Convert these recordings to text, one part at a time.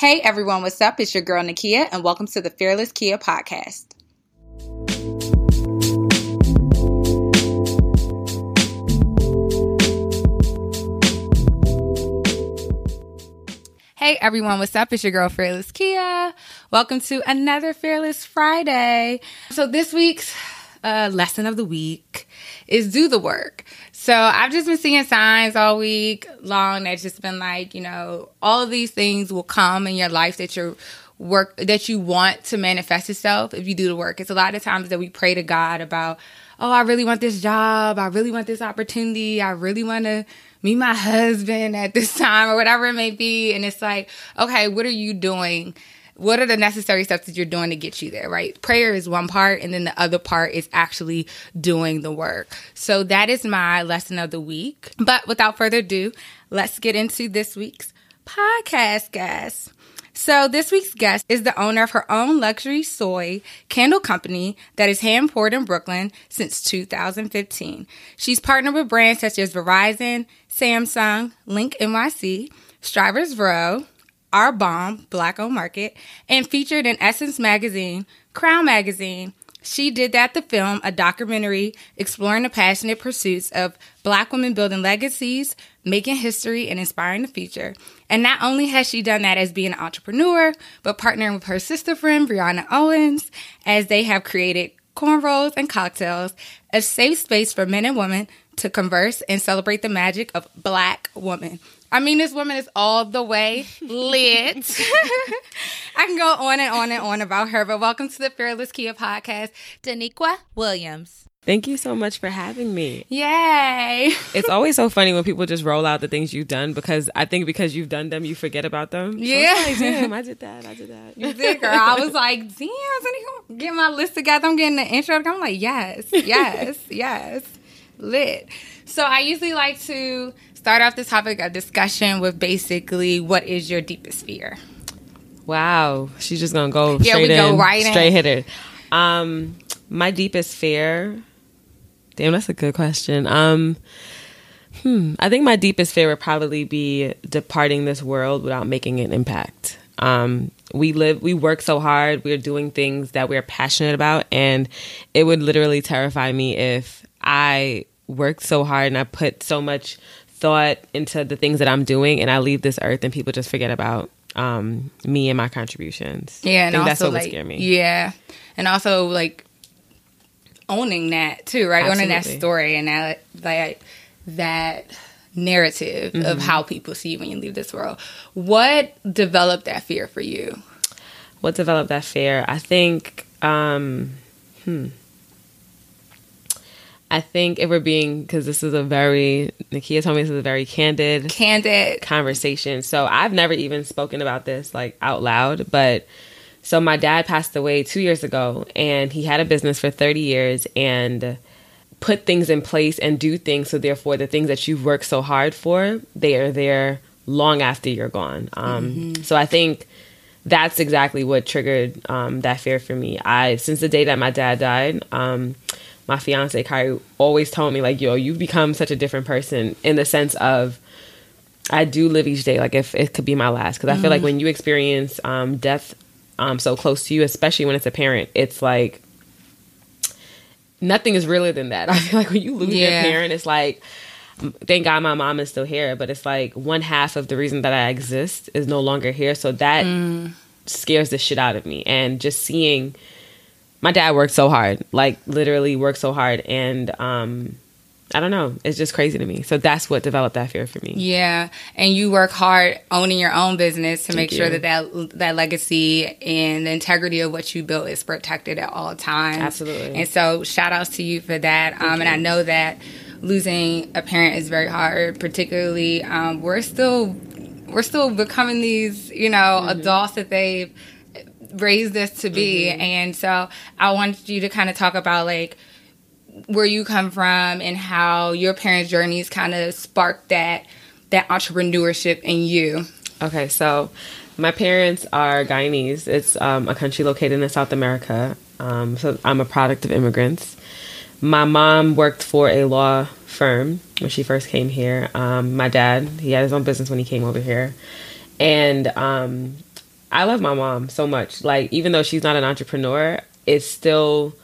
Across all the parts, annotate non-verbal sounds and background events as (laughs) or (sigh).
Hey everyone, what's up? It's your girl Nakia, and welcome to the Fearless Kia podcast. Hey everyone, what's up? It's your girl Fearless Kia. Welcome to another Fearless Friday. So this week's uh, lesson of the week is do the work. So I've just been seeing signs all week long that's just been like, you know, all of these things will come in your life that you're work that you want to manifest itself if you do the work. It's a lot of times that we pray to God about, oh, I really want this job, I really want this opportunity, I really want to meet my (laughs) husband at this time or whatever it may be. And it's like, okay, what are you doing? What are the necessary steps that you're doing to get you there, right? Prayer is one part, and then the other part is actually doing the work. So that is my lesson of the week. But without further ado, let's get into this week's podcast, guys. So, this week's guest is the owner of her own luxury soy candle company that is hand poured in Brooklyn since 2015. She's partnered with brands such as Verizon, Samsung, Link NYC, Strivers Row, Our Bomb, Black Owned Market, and featured in Essence Magazine, Crown Magazine, she did that the film, a documentary exploring the passionate pursuits of black women building legacies, making history, and inspiring the future. And not only has she done that as being an entrepreneur, but partnering with her sister friend, Brianna Owens, as they have created cornrows and cocktails, a safe space for men and women to converse and celebrate the magic of black women. I mean, this woman is all the way lit. (laughs) I can go on and on and on about her, but welcome to the Fearless Kia podcast, Denequa Williams. Thank you so much for having me. Yay. It's always so funny when people just roll out the things you've done because I think because you've done them, you forget about them. Yeah. So like, damn, I did that. I did that. You did, girl. I was (laughs) like, damn, get my list together. I'm getting the intro. I'm like, yes, yes, yes. Lit. So I usually like to start off this topic of discussion with basically what is your deepest fear? Wow, she's just gonna go yeah, straight in, go right straight in. hitter. Um, my deepest fear. Damn, that's a good question. Um, hmm, I think my deepest fear would probably be departing this world without making an impact. Um, we live, we work so hard. We're doing things that we're passionate about, and it would literally terrify me if I worked so hard and I put so much thought into the things that I'm doing, and I leave this earth and people just forget about um, me and my contributions. Yeah, and also that's what like, would scare me. Yeah, and also like owning that too, right? Owning that story and that that that narrative Mm-hmm. of how people see you when you leave this world. What developed that fear for you? What developed that fear? I think, um, hmm. I think if we're being, because this is a very, Nakia told me this is a very candid Candid. conversation. So I've never even spoken about this like out loud, but so my dad passed away two years ago and he had a business for 30 years and put things in place and do things. So therefore the things that you've worked so hard for, they are there long after you're gone. Um, So I think that's exactly what triggered um, that fear for me. I, since the day that my dad died, um, my fiance Kyrie always told me like, yo, you've become such a different person in the sense of, I do live each day like if it could be my last because I feel like when you experience um, death um, so close to you, especially when it's a parent, it's like nothing is realer than that. (laughs) I feel like when you lose Yeah. your parent, it's like thank God my mom is still here, but it's like one half of the reason that I exist is no longer here, so that scares the shit out of me. And just seeing my dad worked so hard, like literally worked so hard, and um, I don't know, it's just crazy to me. So that's what developed that fear for me. Yeah, and you work hard owning your own business to make Thank sure that, that that legacy and the integrity of what you built is protected at all times. Absolutely. And so, shout outs to you for that. Um, and I know that losing a parent is very hard. Particularly, um, we're still we're still becoming these, you know, Mm-hmm. adults that they've raised us to be. Mm-hmm. And so, I wanted you to kind of talk about like where you come from and how your parents' journeys kind of sparked that that entrepreneurship in you. Okay, so my parents are Guyanese. It's um, a country located in South America. Um, so I'm a product of immigrants. My mom worked for a law firm when she first came here. Um, my dad, he had his own business when he came over here. And um, I love my mom so much. Like even though she's not an entrepreneur, it's still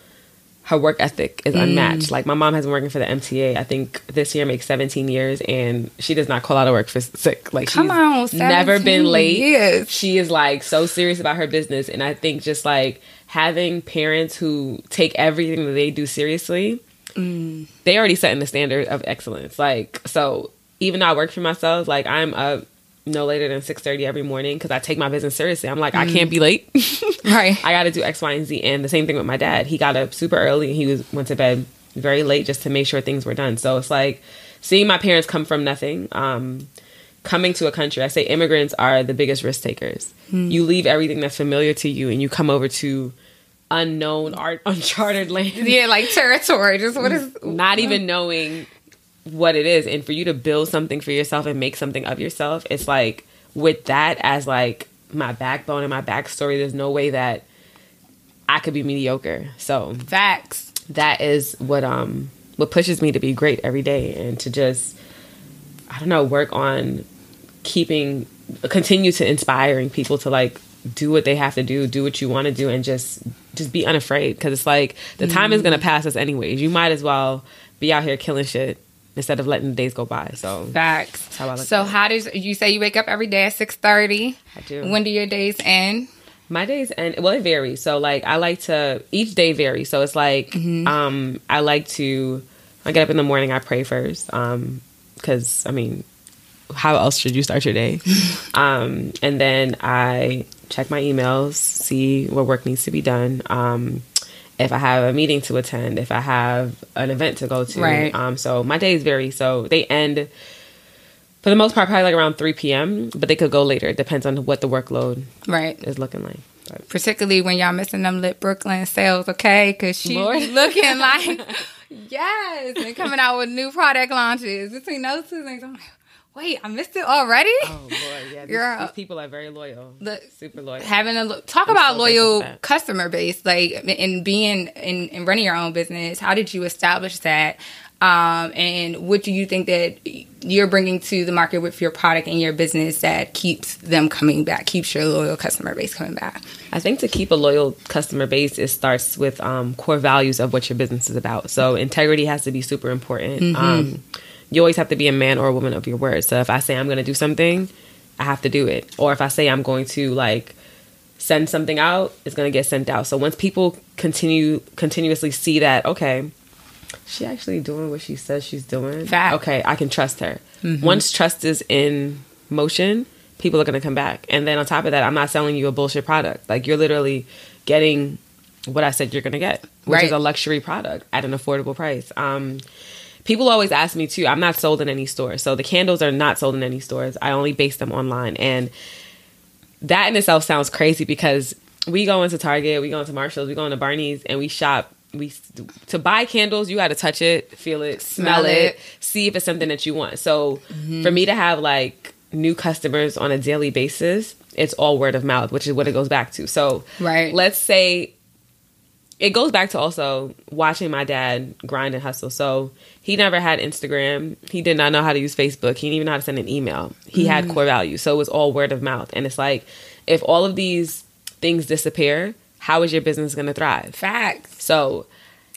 her work ethic is mm. unmatched. Like my mom has been working for the MTA. I think this year makes 17 years, and she does not call out of work for sick. Like Come she's on, never been late. years. She is like so serious about her business, and I think just like having parents who take everything that they do seriously, mm. they already setting the standard of excellence. Like so, even though I work for myself, like I'm up no later than 6:30 every morning because I take my business seriously. I'm like I can't be late. (laughs) Right. I got to do X, Y, and Z. And the same thing with my dad. He got up super early and he was went to bed very late just to make sure things were done. So it's like seeing my parents come from nothing. Um, coming to a country, I say immigrants are the biggest risk takers. You leave everything that's familiar to you and you come over to unknown, art, (laughs) uncharted land, yeah, like territory. Just what is not even knowing what it is. And for you to build something for yourself and make something of yourself, it's like with that as like my backbone and my backstory, there's no way that I could be mediocre. So facts. that is what um what pushes me to be great every day and to just I don't know work on keeping continue to inspiring people to like do what they have to do, do what you want to do, and just just be unafraid because it's like the time is gonna pass us anyways. You might as well be out here killing shit instead of letting the days go by. So Facts. how so how does you say you wake up every day at six thirty? I do. When do your days end? My days end well it varies. So like I like to each day varies. So it's like um I like to I get up in the morning, I pray first. Um cuz I mean how else should you start your day? (laughs) um and then I check my emails, see what work needs to be done. Um if I have a meeting to attend, if I have an event to go to. Right. Um so my days vary. So they end for the most part probably like around 3 p.m., but they could go later. It depends on what the workload Right. is looking like. But Particularly when y'all missing them lit Brooklyn sales, okay? Because she Lord. looking (laughs) like yes, and coming out with new product launches. Between those two things, I'm like, wait, I missed it already. Oh Lord, yeah, these, Girl. these people are very loyal, The- super loyal. having a talk I'm about so loyal customer base like and being and, and running your own business how did you establish that um, and what do you think that you're bringing to the market with your product and your business that keeps them coming back keeps your loyal customer base coming back I think to keep a loyal customer base, it starts with um, core values of what your business is about. So integrity has to be super important. Mm-hmm. Um, you always have to be a man or a woman of your word. So if I say I'm going to do something, I have to do it. Or if I say I'm going to like send something out, it's going to get sent out. So once people continue continuously see that, okay, she actually doing what she says she's doing. Fact. Okay, I can trust her. Once trust is in motion, people are going to come back. And then on top of that, I'm not selling you a bullshit product. Like you're literally getting what I said you're going to get, which is a luxury product at an affordable price. Um, people always ask me too. I'm not sold in any stores, so the candles are not sold in any stores. I only base them online, and that in itself sounds crazy because we go into Target, we go into Marshalls, we go into Barney's, and we shop. We to buy candles, you got to touch it, feel it, smell, Smell it, it. see if it's something that you want. So for me to have like new customers on a daily basis, it's all word of mouth, which is what it goes back to. So Right. let's say it goes back to also watching my dad grind and hustle. So he never had Instagram. He did not know how to use Facebook. He didn't even know how to send an email. He had mm. core values. So it was all word of mouth. And it's like, if all of these things disappear, how is your business going to thrive? facts So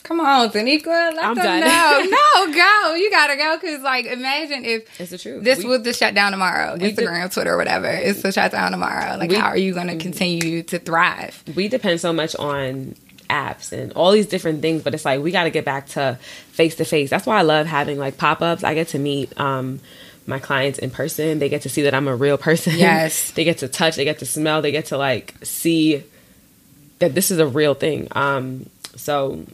come on Tanika, let I'm them done. know no (laughs) go you gotta go because like imagine if it's the truth. this We- was the shutdown tomorrow instagram twitter whatever it's the shutdown tomorrow like We- how are you going to mm-hmm. continue to thrive we depend so much on apps and all these different things but it's like we got to get back to face to face that's why i love having like pop-ups. I get to meet um my clients in person. They get to see that i'm a real person. Yes. (laughs) they get to touch. They get to smell. They get to like see that this is a real thing. Um so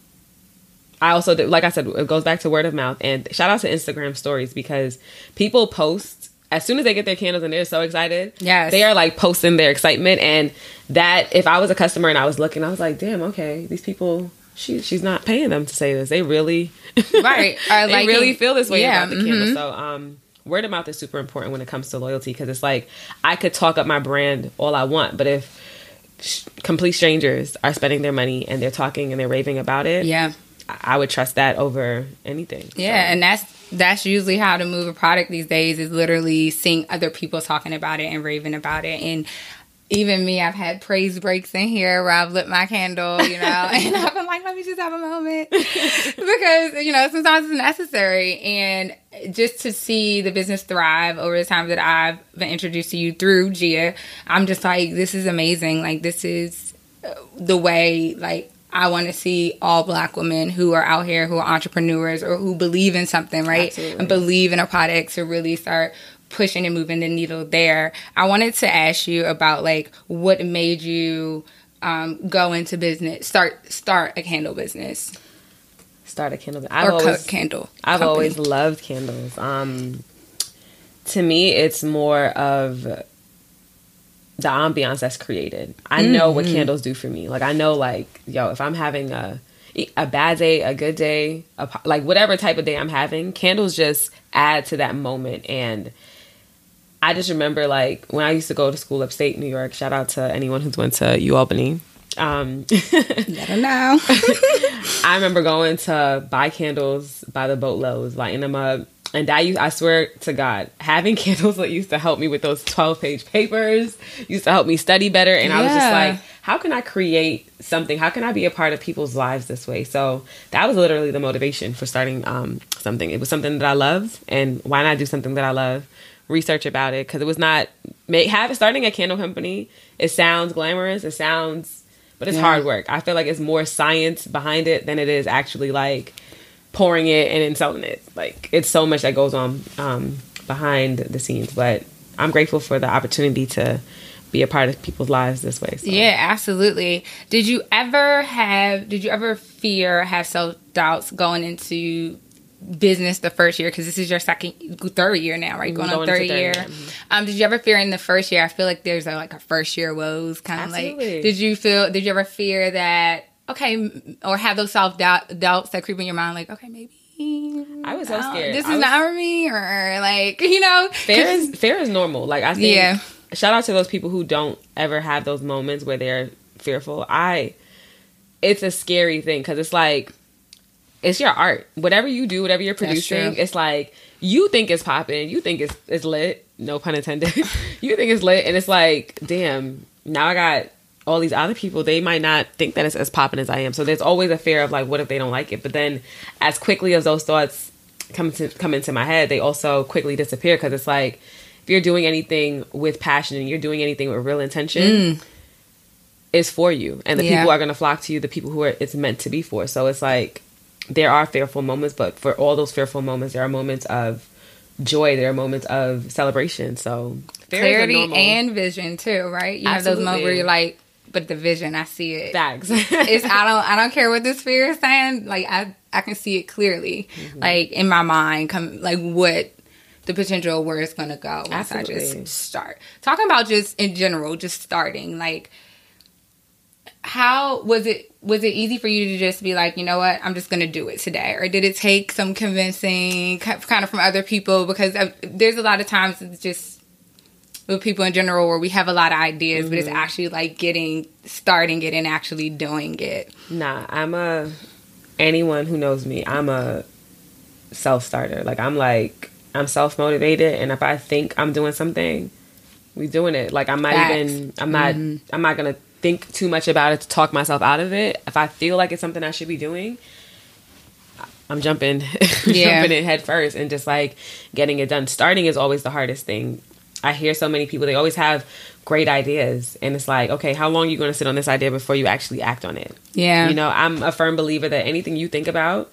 I also like I said, it goes back to word of mouth. And shout out to Instagram stories because people post as soon as they get their candles and they're so excited. Yes. They are like posting their excitement and that if I was a customer and I was looking, I was like, damn, okay, these people she she's not paying them to say this. They really (laughs) Right. Or they really feel this way yeah, about the candle. mhm. So um word of mouth is super important when it comes to loyalty because it's like I could talk up my brand all I want, but if sh- complete strangers are spending their money and they're talking and they're raving about it, yeah I I would trust that over anything. Yeah, and that's that's usually how to move a product these days is literally seeing other people talking about it and raving about it. And even me, I've had praise breaks in here where I've lit my candle, you know, (laughs) and I've been like, let me just have a moment because, you know, sometimes it's necessary. And just to see the business thrive over the time that I've been introduced to you through Gia, I'm just like, this is amazing. Like, this is the way, like, I want to see all black women who are out here who are entrepreneurs or who believe in something, right? Absolutely. And believe in a product to really start pushing and moving the needle there. I wanted to ask you about like what made you um, go into business, start start a candle business Start a candle. I've or always, co- candle. I've company. always loved candles. Um, to me, it's more of the ambiance that's created. I know what candles do for me. Like I know, like yo, if I'm having a a bad day, a good day, a, like whatever type of day I'm having, candles just add to that moment. And I just remember like when I used to go to school upstate New York. Shout out to anyone who's went to U Albany. Um, (laughs) Let her know. (laughs) I remember going to buy candles by the boatloads, lighting them up. And I, used, I swear to God, having (laughs) candles that used to help me with those 12 page papers, used to help me study better. And I was just like, how can I create something? How can I be a part of people's lives this way? So that was literally the motivation for starting um, something. It was something that I loved. And why not do something that I love? Research about it. Because it was not, make, have, starting a candle company, it sounds glamorous. It sounds, but it's Yeah. hard work. I feel like it's more science behind it than it is actually like pouring it and then selling it. Like it's so much that goes on um, behind the scenes. But I'm grateful for the opportunity to be a part of people's lives this way. So. Yeah, absolutely. Did you ever have? Did you ever fear, have self doubts going into business the first year? Because this is your second, third year now, right? Going on Going into third third year. year. Um, did you ever fear in the first year? I feel like there's a, like a first year woes, kind of like. Did you feel? Did you ever fear that? Okay, or have those self doubt doubts that creep in your mind, like, okay, maybe. I was so scared. This is was- not for me, or like (laughs) you know, Fear is fear is normal. Like I think Yeah. shout out to those people who don't ever have those moments where they're fearful. I it's a scary thing because it's like it's your art. Whatever you do, whatever you're producing, it's like you think it's popping, you think it's it's lit. No pun intended. (laughs) you think it's lit, and it's like, damn. Now I got all these other people. They might not think that it's as popping as I am. So there's always a fear of like, what if they don't like it? But then, as quickly as those thoughts come to come into my head, they also quickly disappear because it's like if you're doing anything with passion and you're doing anything with real intention, it's for you, and the Mm. Yeah. people are going to flock to you. The people who are it's meant to be for. So it's like there are fearful moments, but for all those fearful moments, there are moments of joy. There are moments of celebration. So is clarity normal- and vision too, right? You have those moments where you're like, but the vision, I see it. facts. it's I (laughs) don't I don't care what this fear is saying. Like I I can see it clearly, Mm-hmm. like in my mind, come like what the potential where it's gonna go once I Absolutely. just start. Talking about just in general, just starting. Like, how was it? Was it easy for you to just be like, you know what, I'm just gonna do it today, or did it take some convincing, kind of from other people? Because uh, there's a lot of times it's just with people in general where we have a lot of ideas, but it's Mm-hmm. actually like getting starting it and actually doing it. Nah, I'm a anyone who knows me, I'm a self starter. Like I'm like I'm self motivated and if I think I'm doing something, we doing it. Like I'm not Facts. even I'm not I'm not gonna think too much about it to talk myself out of it. If I feel like it's something I should be doing, I'm jumping (laughs) Yeah. jumping in head first and just like getting it done. Starting is always the hardest thing. I hear so many people, they always have great ideas. And it's like, okay, how long are you going to sit on this idea before you actually act on it? Yeah. You know, I'm a firm believer that anything you think about,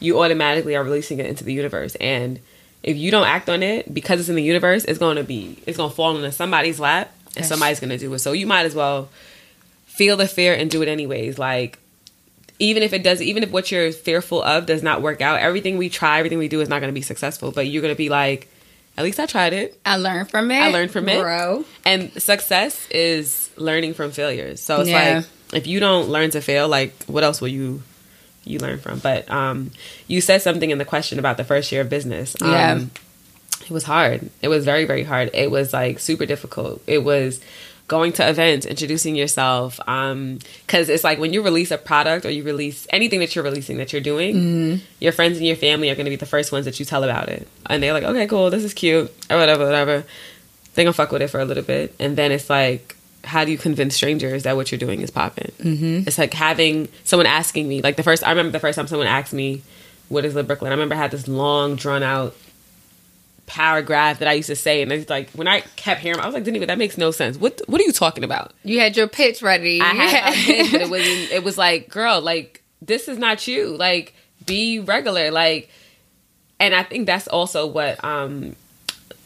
you automatically are releasing it into the universe. And if you don't act on it because it's in the universe, it's going to be, it's going to fall into somebody's lap and somebody's going to do it. So you might as well feel the fear and do it anyways. Like, even if it does, even if what you're fearful of does not work out, everything we try, everything we do is not going to be successful. But you're going to be like, at least I tried it. I learned from it. I learned from it. Bro. And success is learning from failures. So it's Yeah. like if you don't learn to fail, like what else will you you learn from? But um you said something in the question about the first year of business. Um, Yeah. It was hard. It was very, very hard. It was like super difficult. It was going to events, introducing yourself. Um, cause it's like when you release a product or you release anything that you're releasing that you're doing, Mm-hmm. your friends and your family are going to be the first ones that you tell about it. And they're like, okay, cool. This is cute or whatever, whatever. They're gonna fuck with it for a little bit. And then it's like, how do you convince strangers that what you're doing is popping? Mm-hmm. It's like having someone asking me, like the first, I remember the first time someone asked me, what is Lit Brooklyn? I remember I had this long, drawn out paragraph that I used to say, and it's like when I kept hearing, I was like, "Didn't even that makes no sense? What What are you talking about?" You had your pitch ready. I had my (laughs) pitch, but it was it was like, girl, like this is not you. Like be regular, like. And I think that's also what um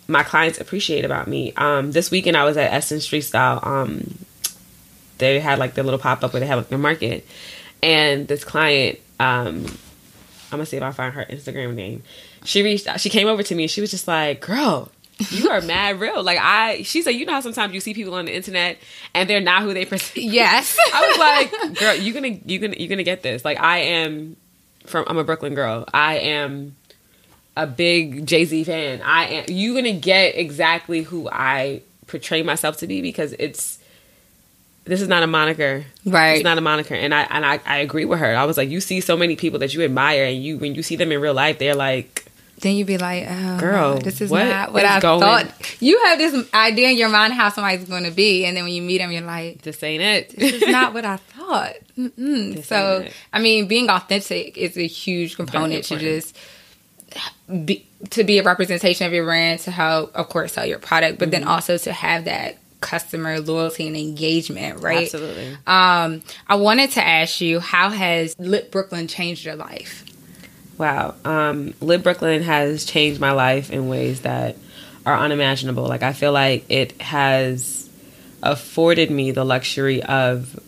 my clients appreciate about me. Um, this weekend I was at Essence Street Style. Um, they had like their little pop up where they have like their market, and this client, um, I'm gonna see if I find her Instagram name. She reached out. She came over to me and she was just like, "Girl, you are (laughs) mad real." Like I, she said, "You know how sometimes you see people on the internet and they're not who they perceive." (laughs) Yes. I was like, (laughs) "Girl, you gonna you gonna you gonna get this." Like I am from. I'm a Brooklyn girl. I am a big Jay Z fan. I am. You gonna get exactly who I portray myself to be because it's. This is not a moniker, Right. It's not a moniker, and I and I, I agree with her. I was like, you see so many people that you admire, and you when you see them in real life, they're like, Then you'd be like, oh, Girl, this is what not what is I going- thought. You have this idea in your mind how somebody's going to be, and then when you meet them, you're like, this ain't it. this is not (laughs) what I thought. So. I mean, being authentic is a huge component to just be to be a representation of your brand, to help, of course, sell your product, but then Mm-hmm. also to have that customer loyalty and engagement, right? Absolutely. Um, I wanted to ask you, how has Lit Brooklyn changed your life? Wow. Um, Lit Brooklyn has changed my life in ways that are unimaginable. Like, I feel like it has afforded me the luxury of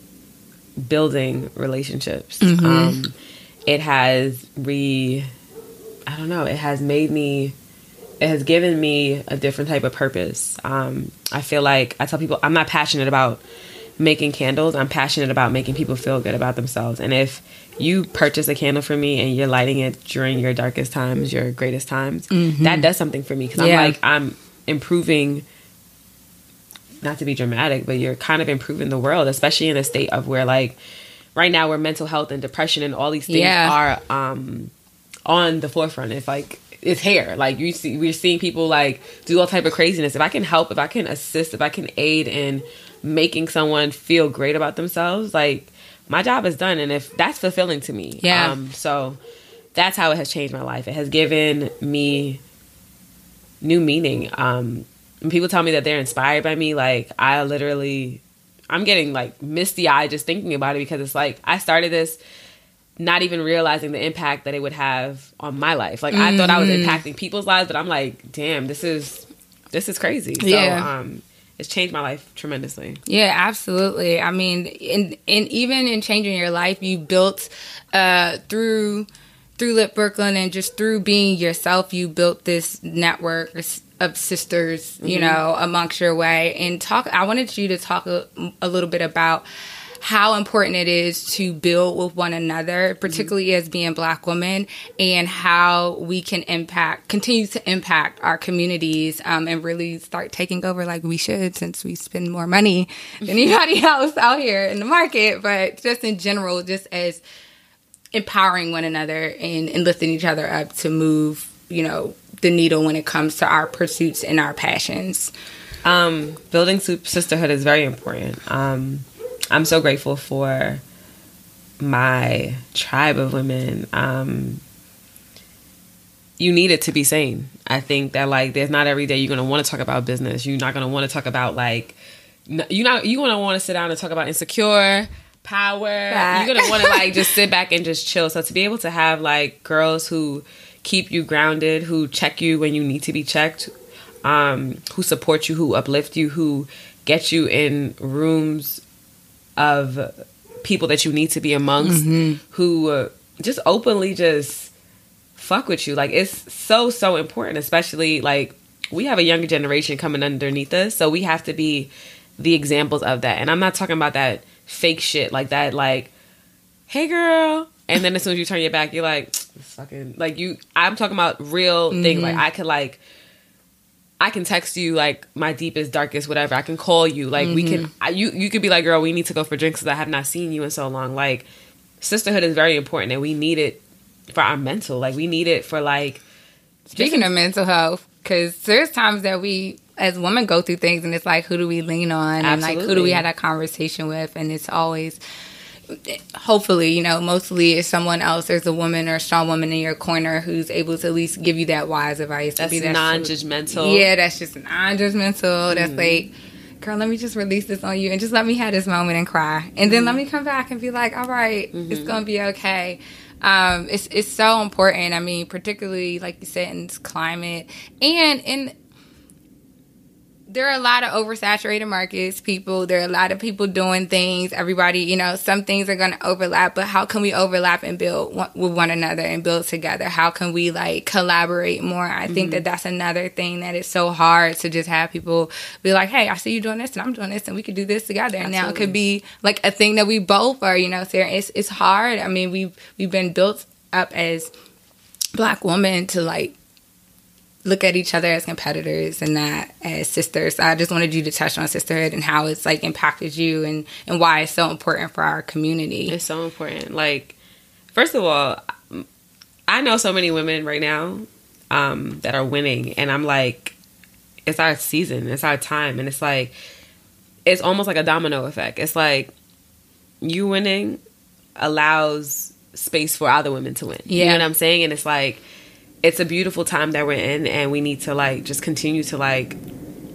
building relationships. Um, it has re, I don't know, it has made me, it has given me a different type of purpose. Um, I feel like I tell people I'm not passionate about making candles. I'm passionate about making people feel good about themselves. And if you purchase a candle for me and you're lighting it during your darkest times, your greatest times, that does something for me because Yeah. I'm like I'm improving. Not to be dramatic, but you're kind of improving the world, especially in a state of where like right now where mental health and depression and all these things Yeah. are um on the forefront. It's like it's here, like you see, we're seeing people like do all type of craziness. If I can help, if I can assist, if I can aid in making someone feel great about themselves, like my job is done. And if that's fulfilling to me, Yeah. Um, so that's how it has changed my life. It has given me new meaning. Um, when people tell me that they're inspired by me, like I literally, I'm getting like misty eyed just thinking about it because it's like I started this not even realizing the impact that it would have on my life. Like I thought I was Mm-hmm. impacting people's lives, but I'm like, damn, this is this is crazy. So Yeah. um it's changed my life tremendously. Yeah, absolutely. I mean, in and even in changing your life, you built uh, through through Lit Brooklyn and just through being yourself, you built this network of sisters, you know, amongst your way. And talk. I wanted you to talk a, a little bit about how important it is to build with one another, particularly as being black women, and how we can impact, continue to impact our communities, um, and really start taking over like we should, since we spend more money than (laughs) anybody else out here in the market. But just in general, just as empowering one another and, and lifting each other up to move, you know, the needle when it comes to our pursuits and our passions. Um, building sisterhood is very important. Um, I'm so grateful for my tribe of women. Um, you need it to be sane. I think that like there's not every day you're gonna want to talk about business. You're not gonna want to talk about like you not you gonna want to sit down and talk about insecure power. Fact. You're gonna want to like just sit back and just chill. So to be able to have like girls who keep you grounded, who check you when you need to be checked, um, who support you, who uplift you, who get you in rooms of people that you need to be amongst, who uh, just openly just fuck with you. Like it's so so important, especially like we have a younger generation coming underneath us, so we have to be the examples of that. And I'm not talking about that fake shit like that, like, hey girl, and then as soon as you turn your back, you're like, fucking like you. I'm talking about real things. Like I could like. I can text you like my deepest, darkest, whatever. I can call you. Like we can. Mm-hmm. I, you you could be like, girl, we need to go for drinks because I have not seen you in so long. Like sisterhood is very important, and we need it for our mental. Like we need it for like Speaking of mental health, because there's times that we as women go through things and it's like who do we lean on and like who do we have that conversation with and it's always hopefully you know mostly it's someone else. There's a woman or a strong woman in your corner who's able to at least give you that wise advice. That's that non-judgmental. yeah that's just non-judgmental. That's Mm-hmm. like girl let me just release this on you and just let me have this moment and cry. And then let me come back and be like all right, it's gonna be okay. Um, it's it's so important. I mean, particularly like you said in this climate, and in there are a lot of oversaturated markets. People, there are a lot of people doing things. Everybody, you know, some things are going to overlap, but how can we overlap and build one, with one another and build together? How can we like collaborate more? I think mm-hmm. that that's another thing that is so hard to just have people be like, "Hey, I see you doing this, and I'm doing this, and we could do this together." And now it could be like a thing that we both are, you know, Sarah. It's it's hard. I mean, we've we've been built up as black women to like look at each other as competitors and not as sisters. I just wanted you to touch on sisterhood and how it's like impacted you and and why it's so important for our community. It's so important. Like, first of all, I know so many women right now um, that are winning, and I'm like, it's our season, it's our time, and it's like, it's almost like a domino effect. It's like you winning allows space for other women to win. You Yeah. know what I'm saying? And it's like, it's a beautiful time that we're in, and we need to like just continue to like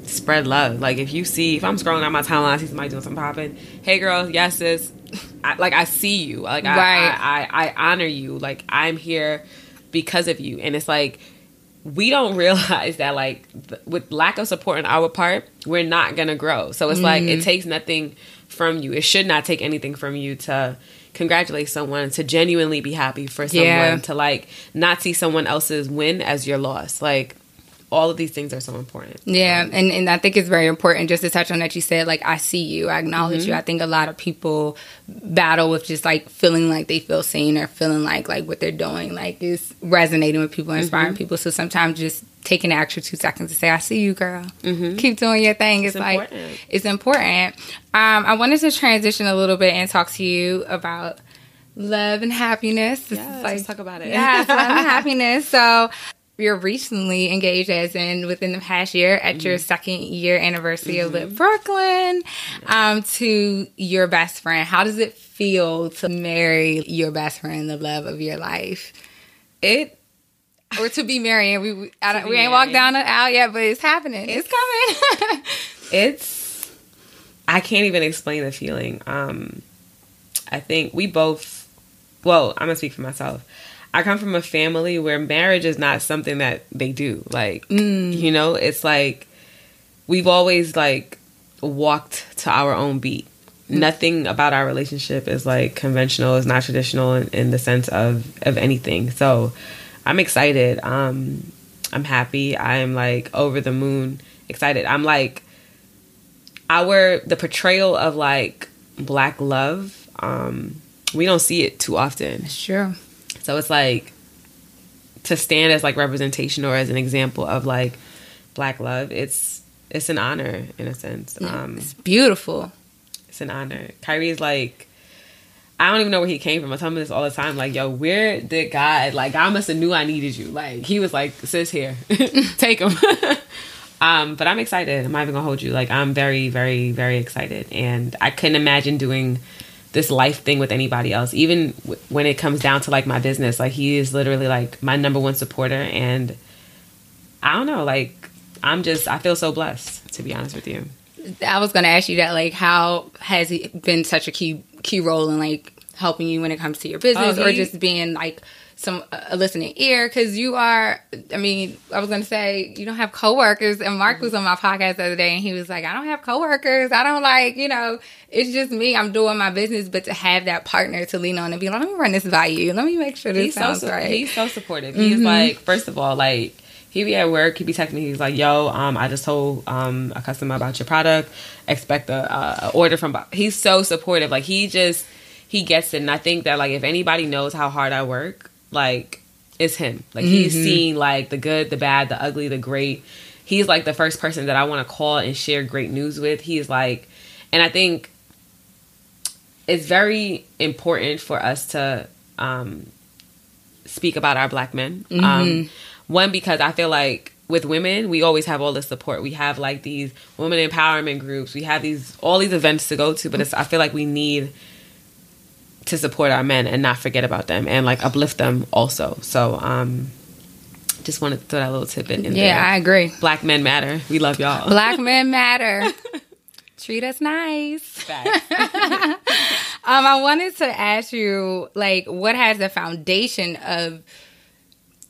spread love. Like if you see, if I'm scrolling on my timeline, I see somebody doing something popping. Hey, girl, yes, sis. I, like I see you. Like I, Right. I, I, I honor you. Like I'm here because of you. And it's like we don't (laughs) realize that like th- with lack of support on our part, we're not gonna grow. So it's like Mm-hmm. it takes nothing from you. It should not take anything from you to congratulate someone, to genuinely be happy for someone, Yeah. to like not see someone else's win as your loss. Like all of these things are so important. Yeah, and, and I think it's very important just to touch on that you said, like, I see you, I acknowledge Mm-hmm. you. I think a lot of people battle with just like feeling like they feel seen or feeling like like what they're doing like is resonating with people, inspiring Mm-hmm. people. So sometimes just taking an extra two seconds to say, I see you, girl. Keep doing your thing. It's, Mm-hmm. It's like, important. it's important. Um, I wanted to transition a little bit and talk to you about love and happiness. This Yes, let's talk about it. Yes, love and (laughs) happiness. So you're recently engaged, as in within the past year, at your Mm-hmm. second year anniversary of Lit Brooklyn, um, to your best friend. How does it feel to marry your best friend, the love of your life, It or to be married? We we, I don't, we ain't walked down the aisle yet, but it's happening. It's, coming. (laughs) it's I can't even explain the feeling. Um I think we both well, I'm gonna speak for myself. I come from a family where marriage is not something that they do. Like you know, it's like we've always like walked to our own beat. Nothing about our relationship is like conventional, is not traditional in, in the sense of of anything. So I'm excited. Um I'm happy. I'm like over the moon excited. I'm like our the portrayal of like black love um we don't see it too often Sure. So it's like to stand as like representation or as an example of like black love it's it's an honor in a sense um It's beautiful. it's an honor kyrie's like I don't even know where he came from. I tell him this all the time. Like, yo, where did God? Like, God must have knew I needed you. Like, he was like, sis, here, (laughs) take him. (laughs) um, but I'm excited. I'm not even gonna hold you. Like, I'm very, very, very excited, and I couldn't imagine doing this life thing with anybody else. Even w- when it comes down to like my business, like he is literally like my number one supporter, and I don't know. Like, I'm just, I feel so blessed to be honest with you. I was going to ask you that, like, how has he been such a key key role in like helping you when it comes to your business, Oh, or just being like some a listening ear? Because you are, I mean, I was going to say you don't have coworkers, and Mark was on my podcast the other day, and he was like, I don't have coworkers, I don't like, you know, it's just me. I'm doing my business, but to have that partner to lean on and be like, let me run this by you, let me make sure this he's sounds so right. Mm-hmm. he's so supportive. He's like, first of all, like he be at work, he be texting me. He's like, "Yo, um, I just told um a customer about your product. Expect a, uh, a order from." Bob." He's so supportive. Like he just he gets it. And I think that like if anybody knows how hard I work, like it's him. Like he's Mm-hmm. seen like the good, the bad, the ugly, the great. He's like the first person that I want to call and share great news with. He's like, and I think it's very important for us to um, speak about our black men. Um, one because I feel like with women, we always have all the support. We have like these women empowerment groups. We have these all these events to go to, but it's I feel like we need to support our men and not forget about them and like uplift them also. So um just wanted to throw that little tidbit in Yeah, there. Yeah, I agree. Black men matter. We love y'all. Black men (laughs) matter. Treat us nice. (laughs) Um, I wanted to ask you, like, what has the foundation of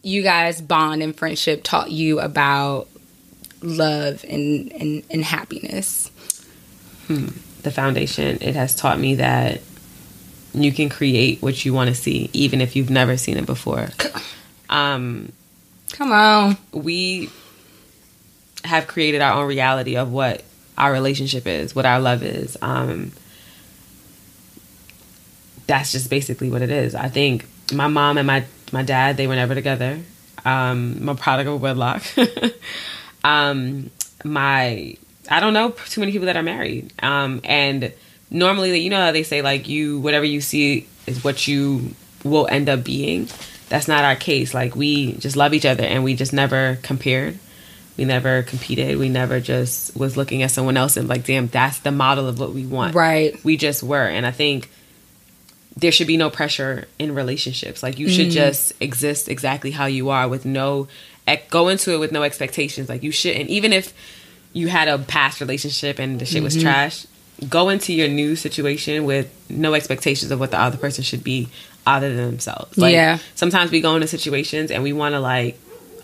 you guys' bond and friendship taught you about love and, and, and happiness? the foundation, it has taught me that you can create what you want to see, even if you've never seen it before. Um, Come on. we have created our own reality of what our relationship is, what our love is. Um, that's just basically what it is. I think my mom and my my dad they were never together. Um, my prodigal wedlock. (laughs) um, my I don't know too many people that are married. Um, and normally, you know how they say like you whatever you see is what you will end up being. That's not our case. Like we just love each other and we just never compared. We never competed. We never just was looking at someone else and like, damn, that's the model of what we want. Right. We just were. And I think there should be no pressure in relationships. Like you should mm-hmm. just exist exactly how you are with no go into it with no expectations. Like you shouldn't even if you had a past relationship and the shit was mm-hmm. trash, go into your new situation with no expectations of what the other person should be other than themselves. Like Yeah. sometimes we go into situations and we want to like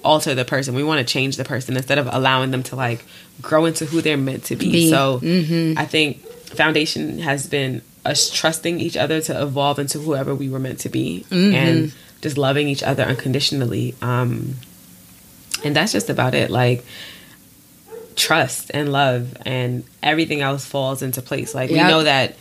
alter the person. We want to change the person instead of allowing them to like grow into who they're meant to be. Be. So I think foundation has been us trusting each other to evolve into whoever we were meant to be and just loving each other unconditionally. Um, and that's just about it. Like trust and love and everything else falls into place. Like Yep. we know that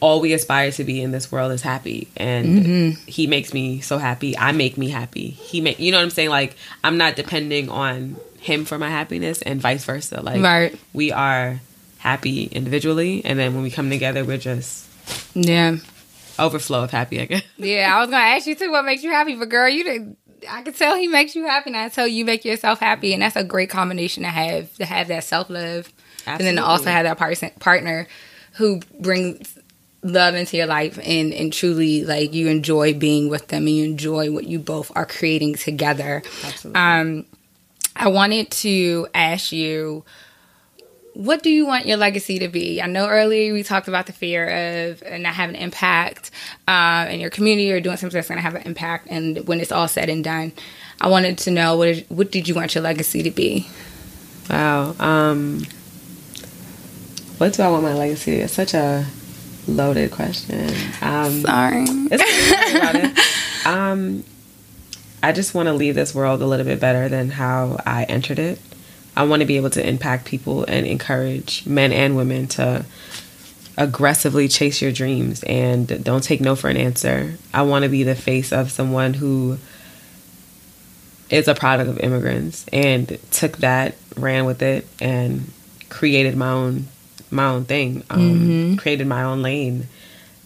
all we aspire to be in this world is happy and mm-hmm. he makes me so happy i make me happy he make you know what i'm saying like i'm not depending on him for my happiness and vice versa like Right. we are happy individually and then when we come together we're just Yeah. overflow of happy i guess Yeah, I was gonna ask you too what makes you happy, but girl, you did I can tell he makes you happy and I tell you make yourself happy and that's a great combination to have to have that self love. And then to also have that person, partner who brings love into your life and, and truly like you enjoy being with them and you enjoy what you both are creating together. Absolutely. Um I wanted to ask you what do you want your legacy to be? I know earlier we talked about the fear of uh, not having impact um, in your community or doing something that's going to have an impact. And when it's all said and done, I wanted to know what is, what did you want your legacy to be? wow um what do i want my legacy to be? it's such a loaded question um Sorry. It's okay, don't worry about it. (laughs) Um, I just want to leave this world a little bit better than how I entered it. I want to be able to impact people and encourage men and women to aggressively chase your dreams and don't take no for an answer. I want to be the face of someone who is a product of immigrants and took that, ran with it, and created my own my own thing. Um, Created my own lane,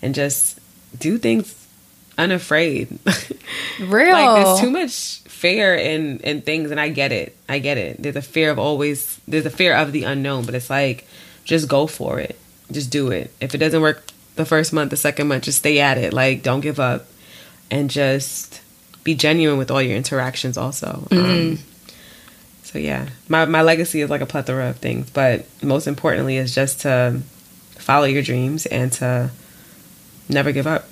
and just do things unafraid. Real. (laughs) like there's too much fear in in things, and I get it. I get it. There's a fear of always. There's a fear of the unknown, but it's like just go for it. Just do it. If it doesn't work the first month, the second month, just stay at it. Like don't give up, and just be genuine with all your interactions. Also. Um, so yeah, my my legacy is like a plethora of things, but most importantly is just to follow your dreams and to never give up.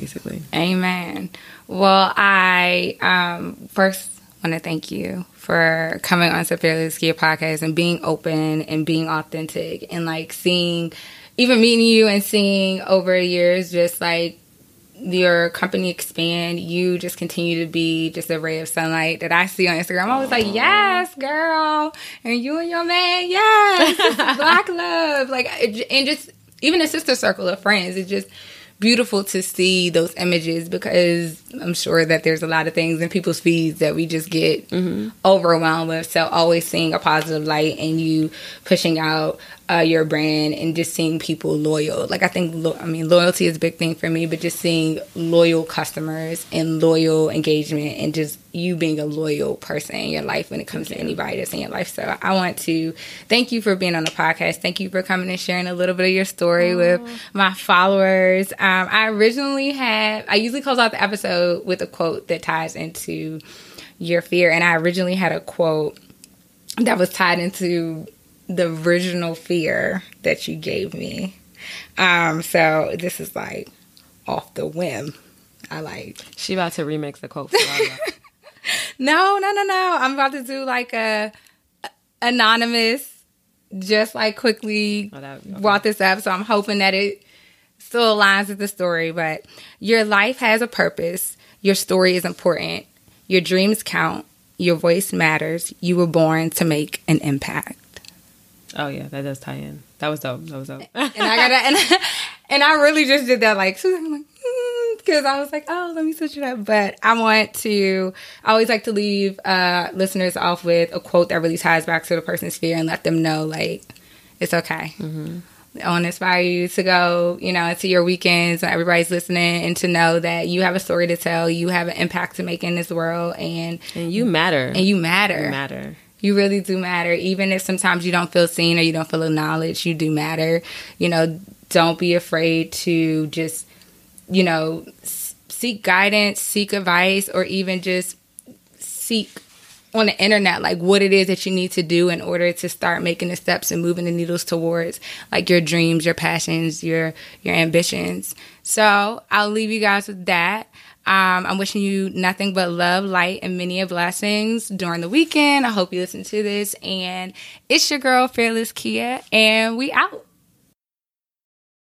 Basically. Amen. Well, I um, first want to thank you for coming on to Fearless Kia podcast and being open and being authentic and like seeing, even meeting you and seeing over the years, just like your company expand, you just continue to be just a ray of sunlight that I see on Instagram. I'm always like, yes, girl, and you and your man, yes, (laughs) black love, like, and just even a sister circle of friends. It's just beautiful to see those images because I'm sure that there's a lot of things in people's feeds that we just get mm-hmm. overwhelmed with. So always seeing a positive light and you pushing out uh, your brand and just seeing people loyal. Like I think, lo- I mean, loyalty is a big thing for me, but just seeing loyal customers and loyal engagement and just you being a loyal person in your life when it comes to anybody that's in your life. So I want to thank you for being on the podcast. Thank you for coming and sharing a little bit of your story with my followers. Um, I originally had, I usually close out the episode with a quote that ties into your fear. And I originally had a quote that was tied into the original fear that you gave me. Um, so this is like off the whim. I like. She about to remix the quote for (laughs) No, no, no, no. I'm about to do like a anonymous, just like quickly Oh, that- okay. brought this up. So I'm hoping that it still aligns with the story. But your life has a purpose. Your story is important. Your dreams count. Your voice matters. You were born to make an impact. Oh yeah, that does tie in. That was dope. That was dope. and I gotta and, (laughs) and I really just did that like (laughs) because I was like, oh, let me switch it up. But I want to. I always like to leave uh, listeners off with a quote that really ties back to the person's fear and let them know like it's okay. I want to inspire you to go, you know, into your weekends when everybody's listening and to know that you have a story to tell, you have an impact to make in this world, and and you matter. and you matter. You matter. You really do matter. Even if sometimes you don't feel seen or you don't feel acknowledged, you do matter. You know, don't be afraid to just, you know, seek guidance, seek advice, or even just seek on the internet like what it is that you need to do in order to start making the steps and moving the needles towards like your dreams, your passions, your your ambitions. So I'll leave you guys with that. Um, I'm wishing you nothing but love, light, and many blessings during the weekend. I hope you listen to this. And it's your girl, Fearless Kia, and we out.